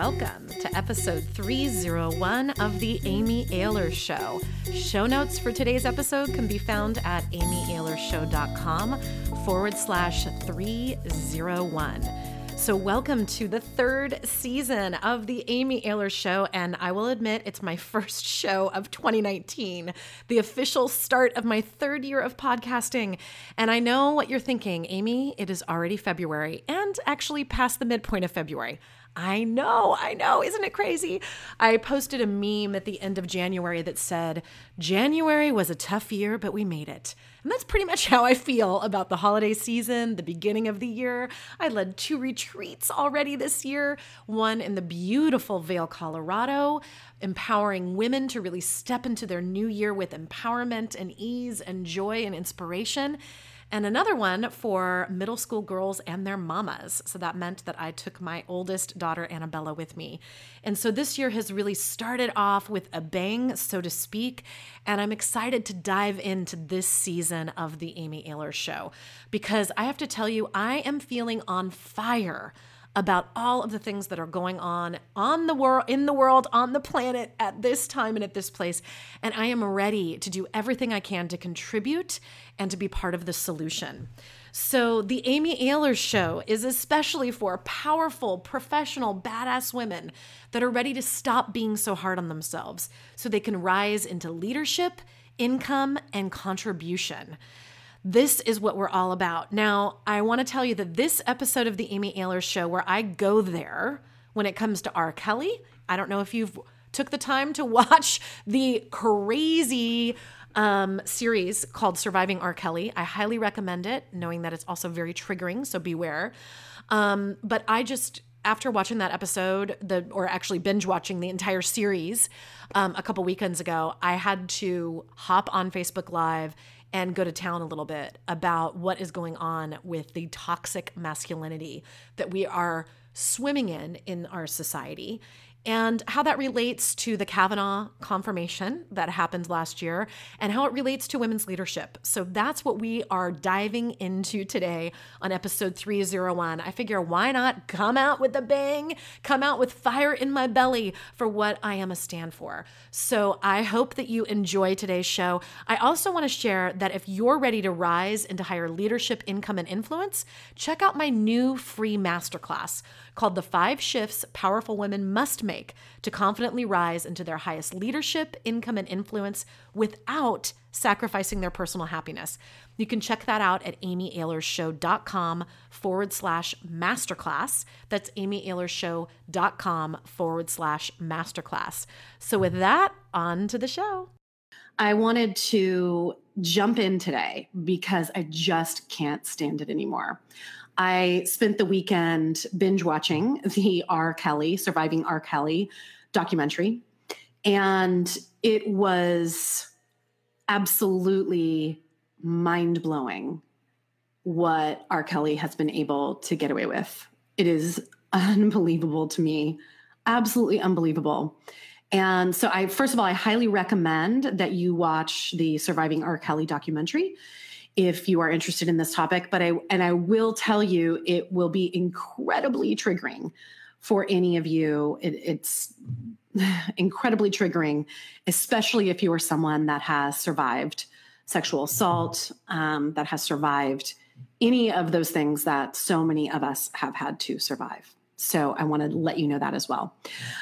welcome to episode 301 of The Amy Ahlers Show. Show notes for today's episode can be found at amyahlersshow.com forward slash 301. So, welcome to the third season of the Amy Ahlers Show. And I will admit, it's my first show of 2019, the official start of my third year of podcasting. And I know what you're thinking, Amy, it is already February and actually past the midpoint of February. I know, I know. Isn't it crazy? I posted a meme at the end of January that said, January was a tough year, but we made it. And that's pretty much how I feel about the holiday season, the beginning of the year. I led two retreats already this year one in the beautiful Vail, Colorado, empowering women to really step into their new year with empowerment and ease and joy and inspiration and another one for middle school girls and their mamas. So that meant that I took my oldest daughter, Annabella, with me. And so this year has really started off with a bang, so to speak. And I'm excited to dive into this season of the Amy Ahlers Show because I have to tell you, I am feeling on fire about all of the things that are going on on the world in the world on the planet at this time and at this place and I am ready to do everything I can to contribute and to be part of the solution. So, the Amy Ahlers show is especially for powerful, professional, badass women that are ready to stop being so hard on themselves so they can rise into leadership, income, and contribution. This is what we're all about. Now, I want to tell you that this episode of the Amy Ahlers show where I go there when it comes to R. Kelly, I don't know if you've took the time to watch the crazy um, series called Surviving R. Kelly. I highly recommend it, knowing that it's also very triggering, so beware. Um, but I just after watching that episode, the or actually binge watching the entire series um, a couple weekends ago, I had to hop on Facebook Live and go to town a little bit about what is going on with the toxic masculinity that we are swimming in in our society and how that relates to the Kavanaugh confirmation that happened last year and how it relates to women's leadership. So that's what we are diving into today on episode 301. I figure why not come out with a bang, come out with fire in my belly for what I am a stand for. So I hope that you enjoy today's show. I also want to share that if you're ready to rise into higher leadership, income, and influence, check out my new free masterclass called The Five Shifts Powerful Women Must Make to Confidently Rise into Their Highest Leadership, Income, and Influence without sacrificing their personal happiness. You can check that out at amyahlersshow.com forward slash masterclass. That's amyahlersshow.com forward slash masterclass. So, with that, on to the show. I wanted to jump in today because I just can't stand it anymore. I spent the weekend binge watching the R. Kelly, Surviving R. Kelly documentary. And it was absolutely mind blowing what R. Kelly has been able to get away with. It is unbelievable to me, absolutely unbelievable. And so, I first of all, I highly recommend that you watch the Surviving R. Kelly documentary if you are interested in this topic. But I, and I will tell you, it will be incredibly triggering for any of you. It, it's incredibly triggering, especially if you are someone that has survived sexual assault, um, that has survived any of those things that so many of us have had to survive. So I want to let you know that as well.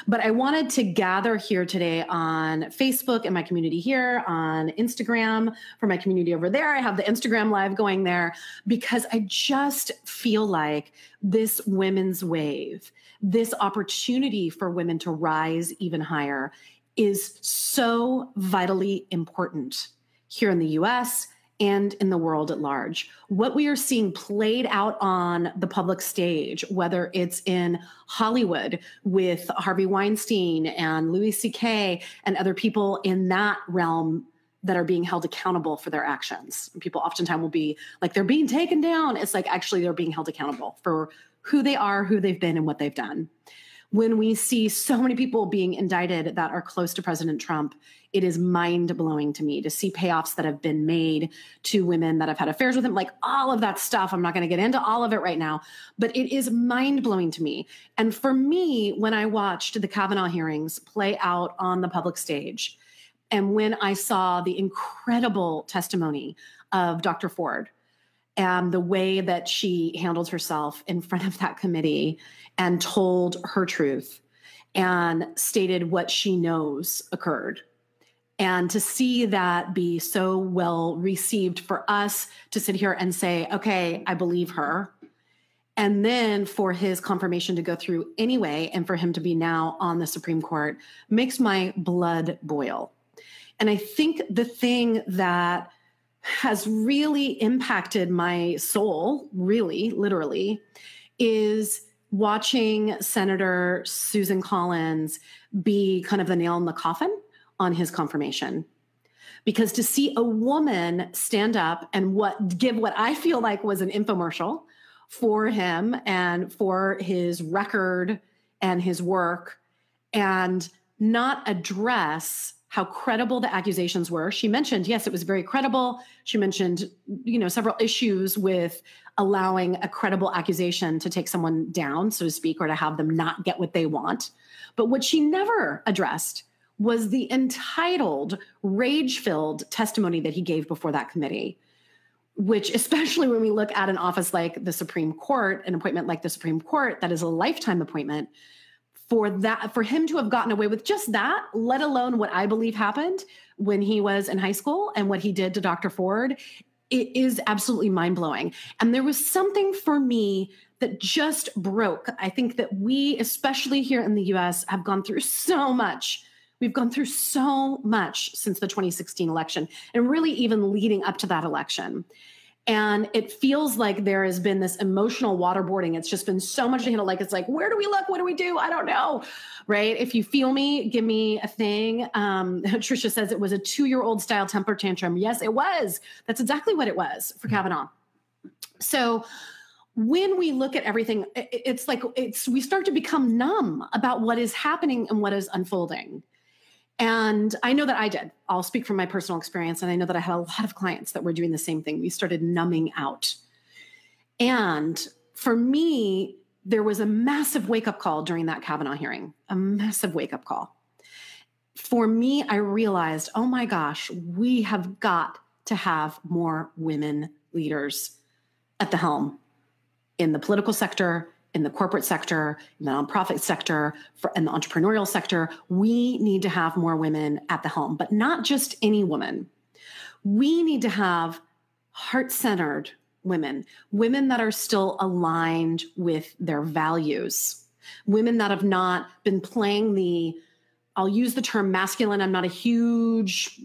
But I wanted to gather here today on Facebook and my community here, on Instagram for my community over there. I have the Instagram live going there because I just feel like this women's wave, this opportunity for women to rise even higher is so vitally important here in the US and in the world at large. What we are seeing played out on the public stage, whether it's in Hollywood with Harvey Weinstein and Louis C.K. and other people in that realm that are being held accountable for their actions. People oftentimes will be like, they're being taken down. It's like actually they're being held accountable for who they are, who they've been, and what they've done. When we see so many people being indicted that are close to President Trump, it is mind blowing to me to see payoffs that have been made to women that have had affairs with him, like all of that stuff. I'm not going to get into all of it right now, but it is mind blowing to me. And for me, when I watched the Kavanaugh hearings play out on the public stage, and when I saw the incredible testimony of Dr. Ford, and the way that she handled herself in front of that committee and told her truth and stated what she knows occurred. And to see that be so well received for us to sit here and say, okay, I believe her. And then for his confirmation to go through anyway, and for him to be now on the Supreme Court makes my blood boil. And I think the thing that has really impacted my soul, really, literally, is watching Senator Susan Collins be kind of the nail in the coffin on his confirmation. Because to see a woman stand up and what give what I feel like was an infomercial for him and for his record and his work and not address how credible the accusations were. She mentioned, yes, it was very credible. She mentioned, you know, several issues with allowing a credible accusation to take someone down, so to speak, or to have them not get what they want. But what she never addressed was the entitled, rage filled testimony that he gave before that committee, which, especially when we look at an office like the Supreme Court, an appointment like the Supreme Court, that is a lifetime appointment for that for him to have gotten away with just that let alone what i believe happened when he was in high school and what he did to dr ford it is absolutely mind-blowing. And there was something for me that just broke. I think that we especially here in the us have gone through so much. We've gone through so much since the 2016 election and really even leading up to that election and it feels like there has been this emotional waterboarding. It's just been so much to handle. Like, it's like, where do we look? What do we do? I don't know. Right. If you feel me, give me a thing. Um, Trisha says it was a two year old style temper tantrum. Yes, it was. That's exactly what it was for Kavanaugh. So, when we look at everything, it's like it's we start to become numb about what is happening and what is unfolding. And I know that I did. I'll speak from my personal experience. And I know that I had a lot of clients that were doing the same thing. We started numbing out. And for me, there was a massive wake up call during that Kavanaugh hearing, a massive wake up call. For me, I realized, oh my gosh, we have got to have more women leaders at the helm in the political sector, in the corporate sector, in the nonprofit sector, for, in the entrepreneurial sector, we need to have more women at the helm, but not just any woman. We need to have heart centered women, women that are still aligned with their values, women that have not been playing the, I'll use the term masculine. I'm not a huge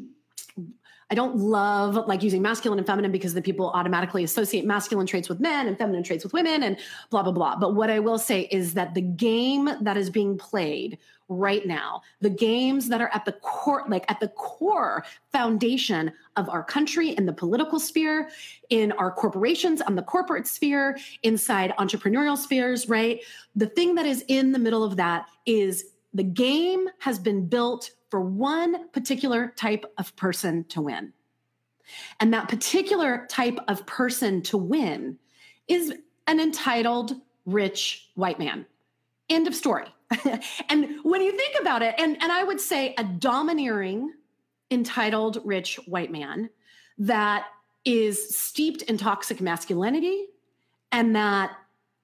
I don't love like using masculine and feminine because the people automatically associate masculine traits with men and feminine traits with women and blah, blah, blah. But what I will say is that the game that is being played right now, the games that are at the core, like at the core foundation of our country in the political sphere, in our corporations, on the corporate sphere, inside entrepreneurial spheres, right? The thing that is in the middle of that is the game has been built for one particular type of person to win. And that particular type of person to win is an entitled, rich white man. End of story. and when you think about it, and, and I would say a domineering, entitled, rich white man that is steeped in toxic masculinity and that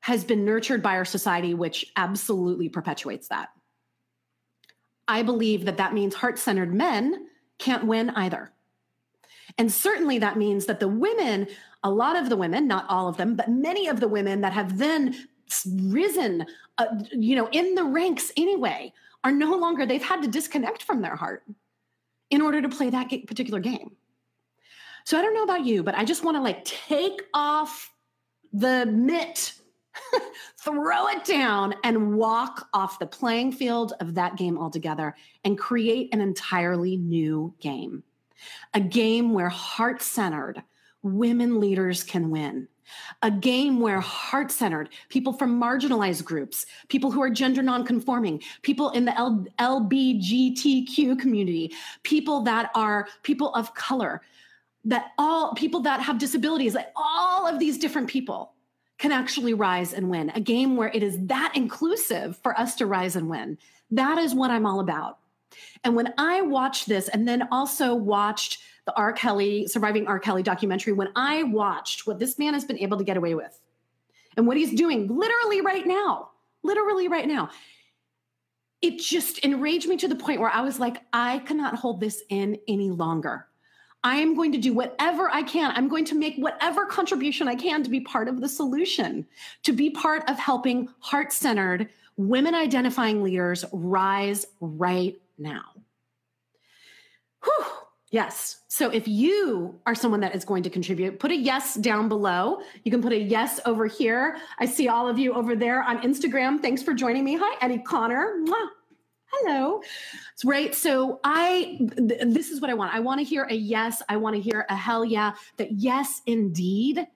has been nurtured by our society, which absolutely perpetuates that. I believe that that means heart centered men can't win either. And certainly that means that the women, a lot of the women, not all of them, but many of the women that have then risen, uh, you know, in the ranks anyway, are no longer, they've had to disconnect from their heart in order to play that particular game. So I don't know about you, but I just want to like take off the mitt throw it down and walk off the playing field of that game altogether and create an entirely new game. A game where heart centered women leaders can win. a game where heart centered people from marginalized groups, people who are gender nonconforming, people in the L- LBGTQ community, people that are people of color, that all people that have disabilities, like all of these different people can actually rise and win. A game where it is that inclusive for us to rise and win. That is what I'm all about. And when I watched this and then also watched the R. Kelly, Surviving R. Kelly documentary, when I watched what this man has been able to get away with and what he's doing literally right now, literally right now, it just enraged me to the point where I was like, I cannot hold this in any longer. I am going to do whatever I can. I'm going to make whatever contribution I can to be part of the solution, to be part of helping heart centered women identifying leaders rise right now. Whew. Yes. So if you are someone that is going to contribute, put a yes down below. You can put a yes over here. I see all of you over there on Instagram. Thanks for joining me. Hi, Eddie Connor. Mwah. Hello. Right. So I th- this is what I want. I want to hear a yes. I want to hear a hell yeah. That yes, indeed,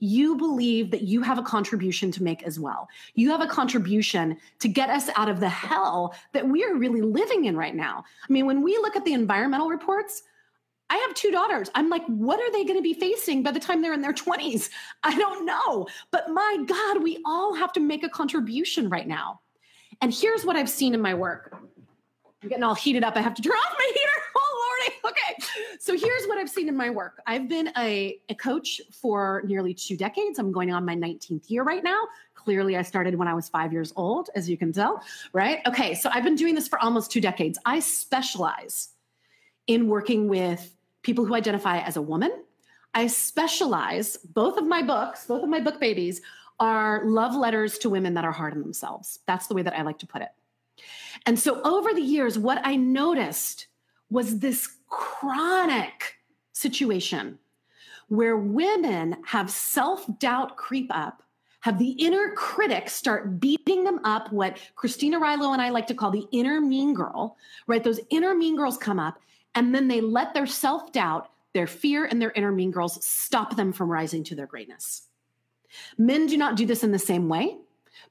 you believe that you have a contribution to make as well. You have a contribution to get us out of the hell that we are really living in right now. I mean, when we look at the environmental reports, I have two daughters. I'm like, what are they going to be facing by the time they're in their 20s? I don't know. But my God, we all have to make a contribution right now. And here's what I've seen in my work. I'm getting all heated up. I have to turn off my heater. Oh, Lordy. Okay. So here's what I've seen in my work. I've been a, a coach for nearly two decades. I'm going on my 19th year right now. Clearly, I started when I was five years old, as you can tell, right? Okay. So I've been doing this for almost two decades. I specialize in working with people who identify as a woman. I specialize, both of my books, both of my book babies are love letters to women that are hard on themselves. That's the way that I like to put it. And so over the years, what I noticed was this chronic situation where women have self doubt creep up, have the inner critic start beating them up, what Christine Arylo and I like to call the inner mean girl, right? Those inner mean girls come up, and then they let their self doubt, their fear, and their inner mean girls stop them from rising to their greatness. Men do not do this in the same way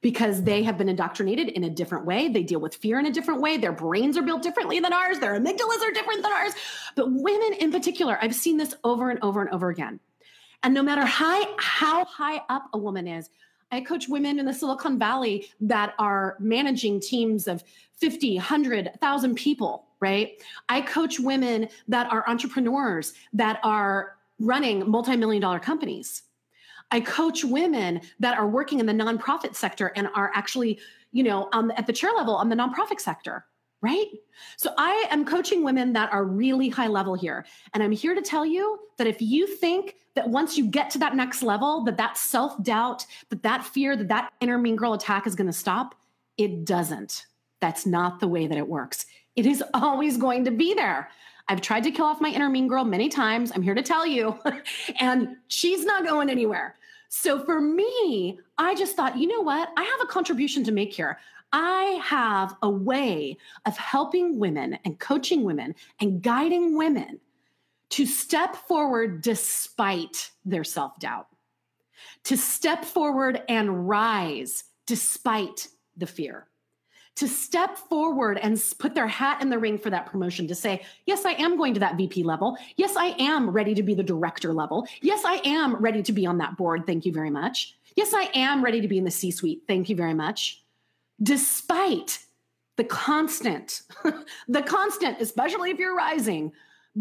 because they have been indoctrinated in a different way. They deal with fear in a different way. Their brains are built differently than ours. Their amygdalas are different than ours. But women in particular, I've seen this over and over and over again. And no matter how, how high up a woman is, I coach women in the Silicon Valley that are managing teams of 50, 100, 1,000 people, right? I coach women that are entrepreneurs that are running multi million dollar companies I coach women that are working in the nonprofit sector and are actually, you know, um, at the chair level on the nonprofit sector, right? So I am coaching women that are really high level here. And I'm here to tell you that if you think that once you get to that next level, that that self doubt, that that fear, that that inner mean girl attack is going to stop, it doesn't. That's not the way that it works. It is always going to be there. I've tried to kill off my inner mean girl many times. I'm here to tell you. and she's not going anywhere. So for me, I just thought, you know what? I have a contribution to make here. I have a way of helping women and coaching women and guiding women to step forward despite their self doubt, to step forward and rise despite the fear to step forward and put their hat in the ring for that promotion to say, yes, I am going to that VP level. Yes, I am ready to be the director level. Yes, I am ready to be on that board. Thank you very much. Yes, I am ready to be in the C suite. Thank you very much. Despite the constant, the constant, especially if you're rising,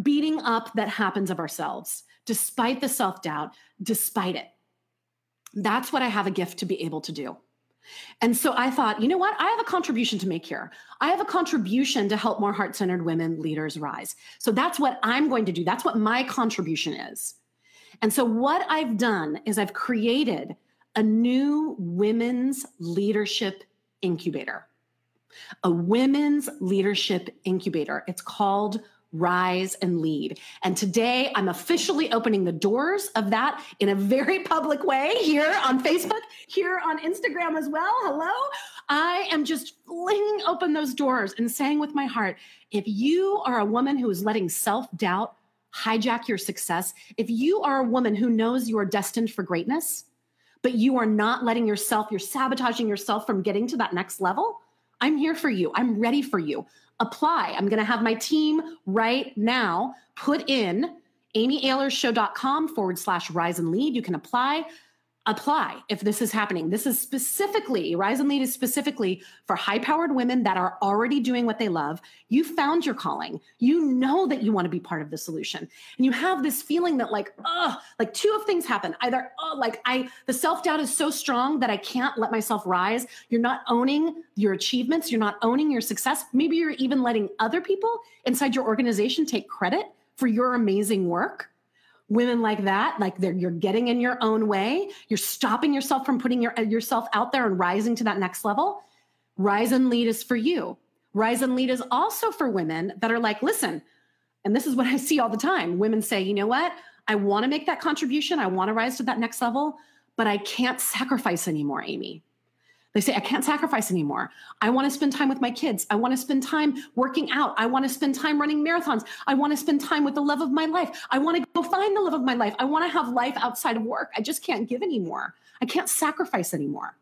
beating up that happens of ourselves, despite the self doubt, despite it. That's what I have a gift to be able to do. And so I thought, you know what? I have a contribution to make here. I have a contribution to help more heart centered women leaders rise. So that's what I'm going to do. That's what my contribution is. And so what I've done is I've created a new women's leadership incubator, a women's leadership incubator. It's called rise and lead. And today I'm officially opening the doors of that in a very public way here on Facebook, here on Instagram as well. Hello. I am just flinging open those doors and saying with my heart if you are a woman who is letting self doubt hijack your success, if you are a woman who knows you are destined for greatness, but you are not letting yourself, you're sabotaging yourself from getting to that next level, I'm here for you. I'm ready for you. Apply. I'm going to have my team right now put in amyahlersshow.com forward slash rise and lead. You can apply apply if this is happening. This is specifically, Rise and Lead is specifically for high powered women that are already doing what they love. You found your calling. You know that you want to be part of the solution. And you have this feeling that, like, oh, like two of things happen. Either, oh, like I, the self doubt is so strong that I can't let myself rise. You're not owning your achievements. You're not owning your success. Maybe you're even letting other people inside your organization take credit for your amazing work women like that like you're getting in your own way. You're stopping yourself from putting your, yourself out there and rising to that next level. Rise and lead is for you. Rise and lead is also for women that are like listen and this is what i see all the time. Women say you know what? I want to make that contribution. I want to rise to that next level but i can't sacrifice anymore amy they say, I can't sacrifice anymore. I want to spend time with my kids. I want to spend time working out. I want to spend time running marathons. I want to spend time with the love of my life. I want to go find the love of my life. I want to have life outside of work. I just can't give anymore. I can't sacrifice anymore.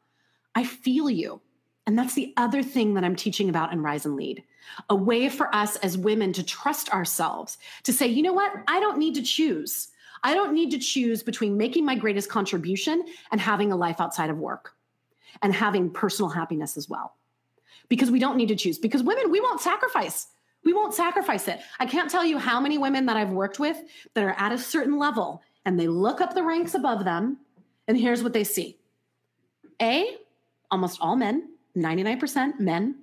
I feel you. And that's the other thing that I'm teaching about in Rise and Lead a way for us as women to trust ourselves, to say, you know what? I don't need to choose. I don't need to choose between making my greatest contribution and having a life outside of work and having personal happiness as well. Because we don't need to choose, because women, we won't sacrifice. We won't sacrifice it. I can't tell you how many women that I've worked with that are at a certain level and they look up the ranks above them, and here's what they see A, almost all men, 99% men.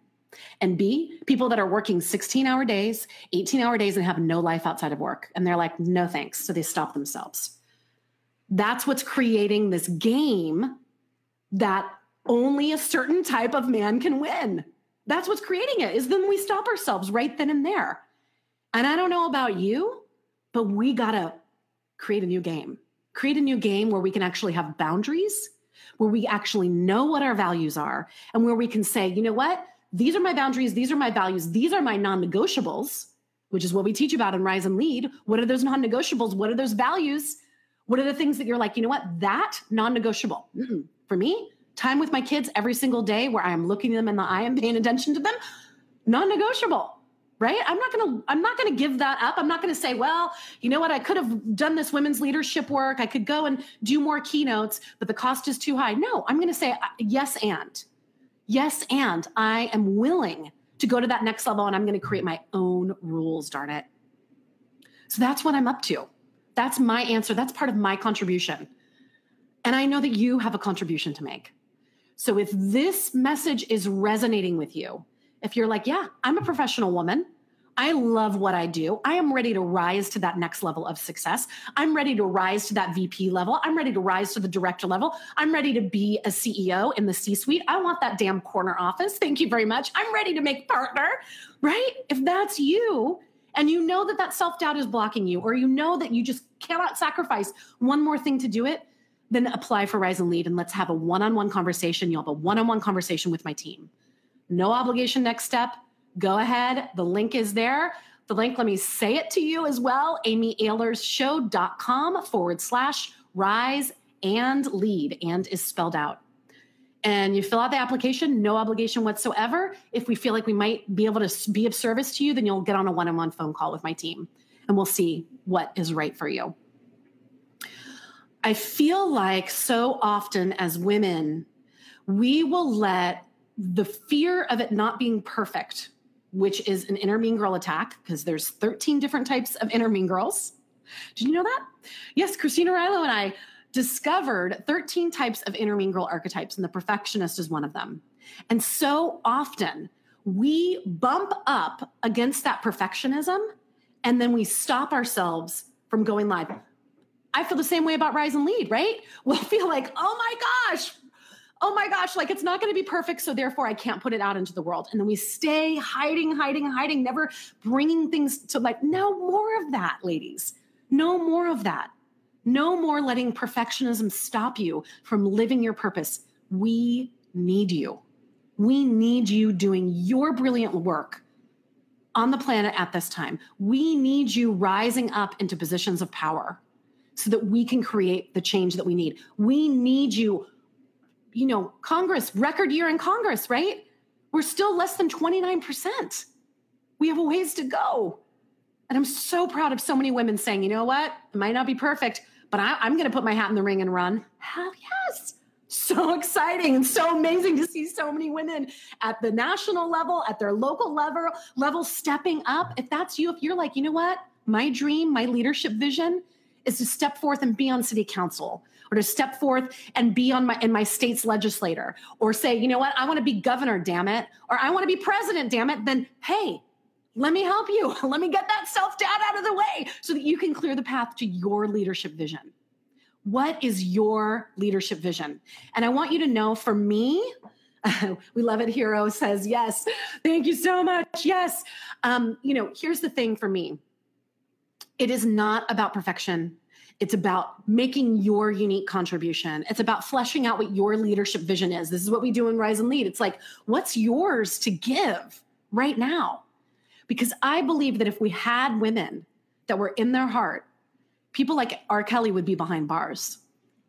And B, people that are working 16 hour days, 18 hour days, and have no life outside of work. And they're like, no thanks. So they stop themselves. That's what's creating this game that only a certain type of man can win. That's what's creating it, is then we stop ourselves right then and there. And I don't know about you, but we got to create a new game. Create a new game where we can actually have boundaries, where we actually know what our values are, and where we can say, you know what? These are my boundaries. These are my values. These are my non negotiables, which is what we teach about in Rise and Lead. What are those non negotiables? What are those values? What are the things that you're like, you know what? That non negotiable. For me, time with my kids every single day where I'm looking them in the eye and paying attention to them, non-negotiable. Right? I'm not going to I'm not going to give that up. I'm not going to say, well, you know what? I could have done this women's leadership work. I could go and do more keynotes, but the cost is too high. No, I'm going to say uh, yes and. Yes and I am willing to go to that next level and I'm going to create my own rules, darn it. So that's what I'm up to. That's my answer. That's part of my contribution. And I know that you have a contribution to make. So if this message is resonating with you, if you're like, yeah, I'm a professional woman, I love what I do. I am ready to rise to that next level of success. I'm ready to rise to that VP level. I'm ready to rise to the director level. I'm ready to be a CEO in the C suite. I want that damn corner office. Thank you very much. I'm ready to make partner, right? If that's you, and you know that that self doubt is blocking you, or you know that you just cannot sacrifice one more thing to do it, then apply for Rise and Lead and let's have a one on one conversation. You'll have a one on one conversation with my team. No obligation next step. Go ahead. The link is there. The link, let me say it to you as well amyahlersshow.com forward slash rise and lead, and is spelled out. And you fill out the application, no obligation whatsoever. If we feel like we might be able to be of service to you, then you'll get on a one on one phone call with my team and we'll see what is right for you. I feel like so often as women, we will let the fear of it not being perfect, which is an inner mean girl attack, because there's 13 different types of inner mean girls. Did you know that? Yes, Christine Arylo and I discovered 13 types of inner mean girl archetypes, and the perfectionist is one of them. And so often we bump up against that perfectionism and then we stop ourselves from going live. I feel the same way about Rise and Lead, right? We'll feel like, oh my gosh, oh my gosh, like it's not going to be perfect. So therefore, I can't put it out into the world. And then we stay hiding, hiding, hiding, never bringing things to like, no more of that, ladies. No more of that. No more letting perfectionism stop you from living your purpose. We need you. We need you doing your brilliant work on the planet at this time. We need you rising up into positions of power so that we can create the change that we need. We need you, you know, Congress, record year in Congress, right? We're still less than 29%. We have a ways to go. And I'm so proud of so many women saying, you know what? It might not be perfect, but I, am going to put my hat in the ring and run. Hell yes. So exciting and so amazing to see so many women at the national level, at their local level, level stepping up. If that's you, if you're like, you know what? My dream, my leadership vision is to step forth and be on city council or to step forth and be on my in my state's legislator or say, you know what, I want to be governor, damn it, or I want to be president, damn it, then hey, let me help you. Let me get that self doubt out of the way so that you can clear the path to your leadership vision. What is your leadership vision? And I want you to know for me, we love it. Hero says, Yes, thank you so much. Yes. Um, you know, here's the thing for me it is not about perfection. It's about making your unique contribution. It's about fleshing out what your leadership vision is. This is what we do in Rise and Lead. It's like, what's yours to give right now? Because I believe that if we had women that were in their heart, people like R. Kelly would be behind bars.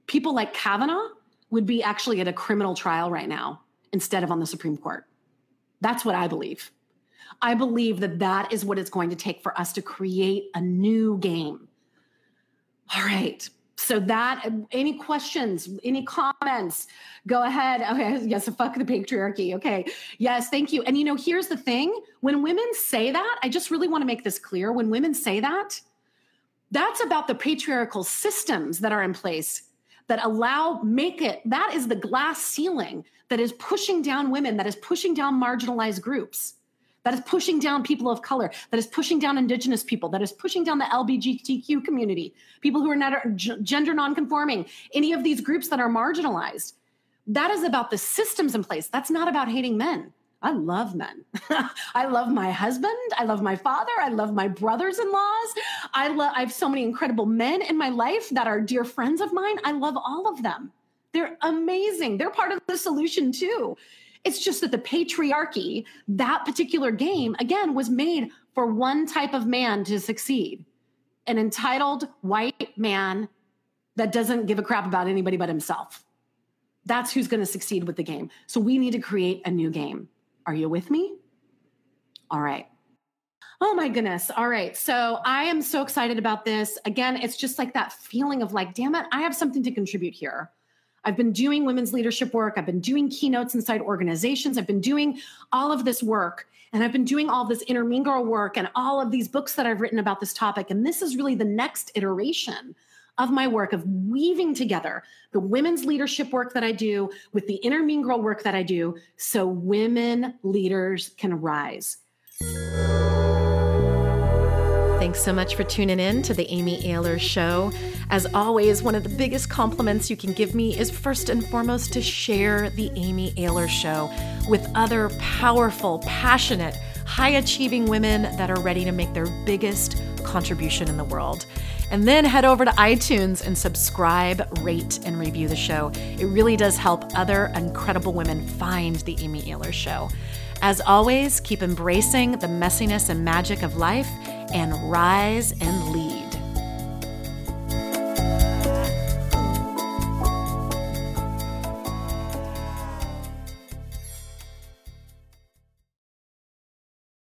People like Kavanaugh would be actually at a criminal trial right now instead of on the Supreme Court. That's what I believe. I believe that that is what it's going to take for us to create a new game. All right. So that any questions, any comments, go ahead. Okay, yes, fuck the patriarchy. Okay. Yes, thank you. And you know, here's the thing. When women say that, I just really want to make this clear. When women say that, that's about the patriarchal systems that are in place that allow make it that is the glass ceiling that is pushing down women, that is pushing down marginalized groups that is pushing down people of color, that is pushing down indigenous people, that is pushing down the LGBTQ community, people who are not gender nonconforming, any of these groups that are marginalized. That is about the systems in place. That's not about hating men. I love men. I love my husband. I love my father. I love my brothers-in-laws. I love I have so many incredible men in my life that are dear friends of mine. I love all of them. They're amazing. They're part of the solution too. It's just that the patriarchy, that particular game, again, was made for one type of man to succeed an entitled white man that doesn't give a crap about anybody but himself. That's who's going to succeed with the game. So we need to create a new game. Are you with me? All right. Oh my goodness. All right. So I am so excited about this. Again, it's just like that feeling of like, damn it, I have something to contribute here. I've been doing women's leadership work. I've been doing keynotes inside organizations. I've been doing all of this work and I've been doing all this girl work and all of these books that I've written about this topic. And this is really the next iteration of my work of weaving together the women's leadership work that I do with the girl work that I do so women leaders can rise. Thanks so much for tuning in to the Amy Ahlers Show. As always, one of the biggest compliments you can give me is first and foremost to share the Amy Ahlers Show with other powerful, passionate, high achieving women that are ready to make their biggest contribution in the world. And then head over to iTunes and subscribe, rate, and review the show. It really does help other incredible women find the Amy Ahlers Show. As always, keep embracing the messiness and magic of life and rise and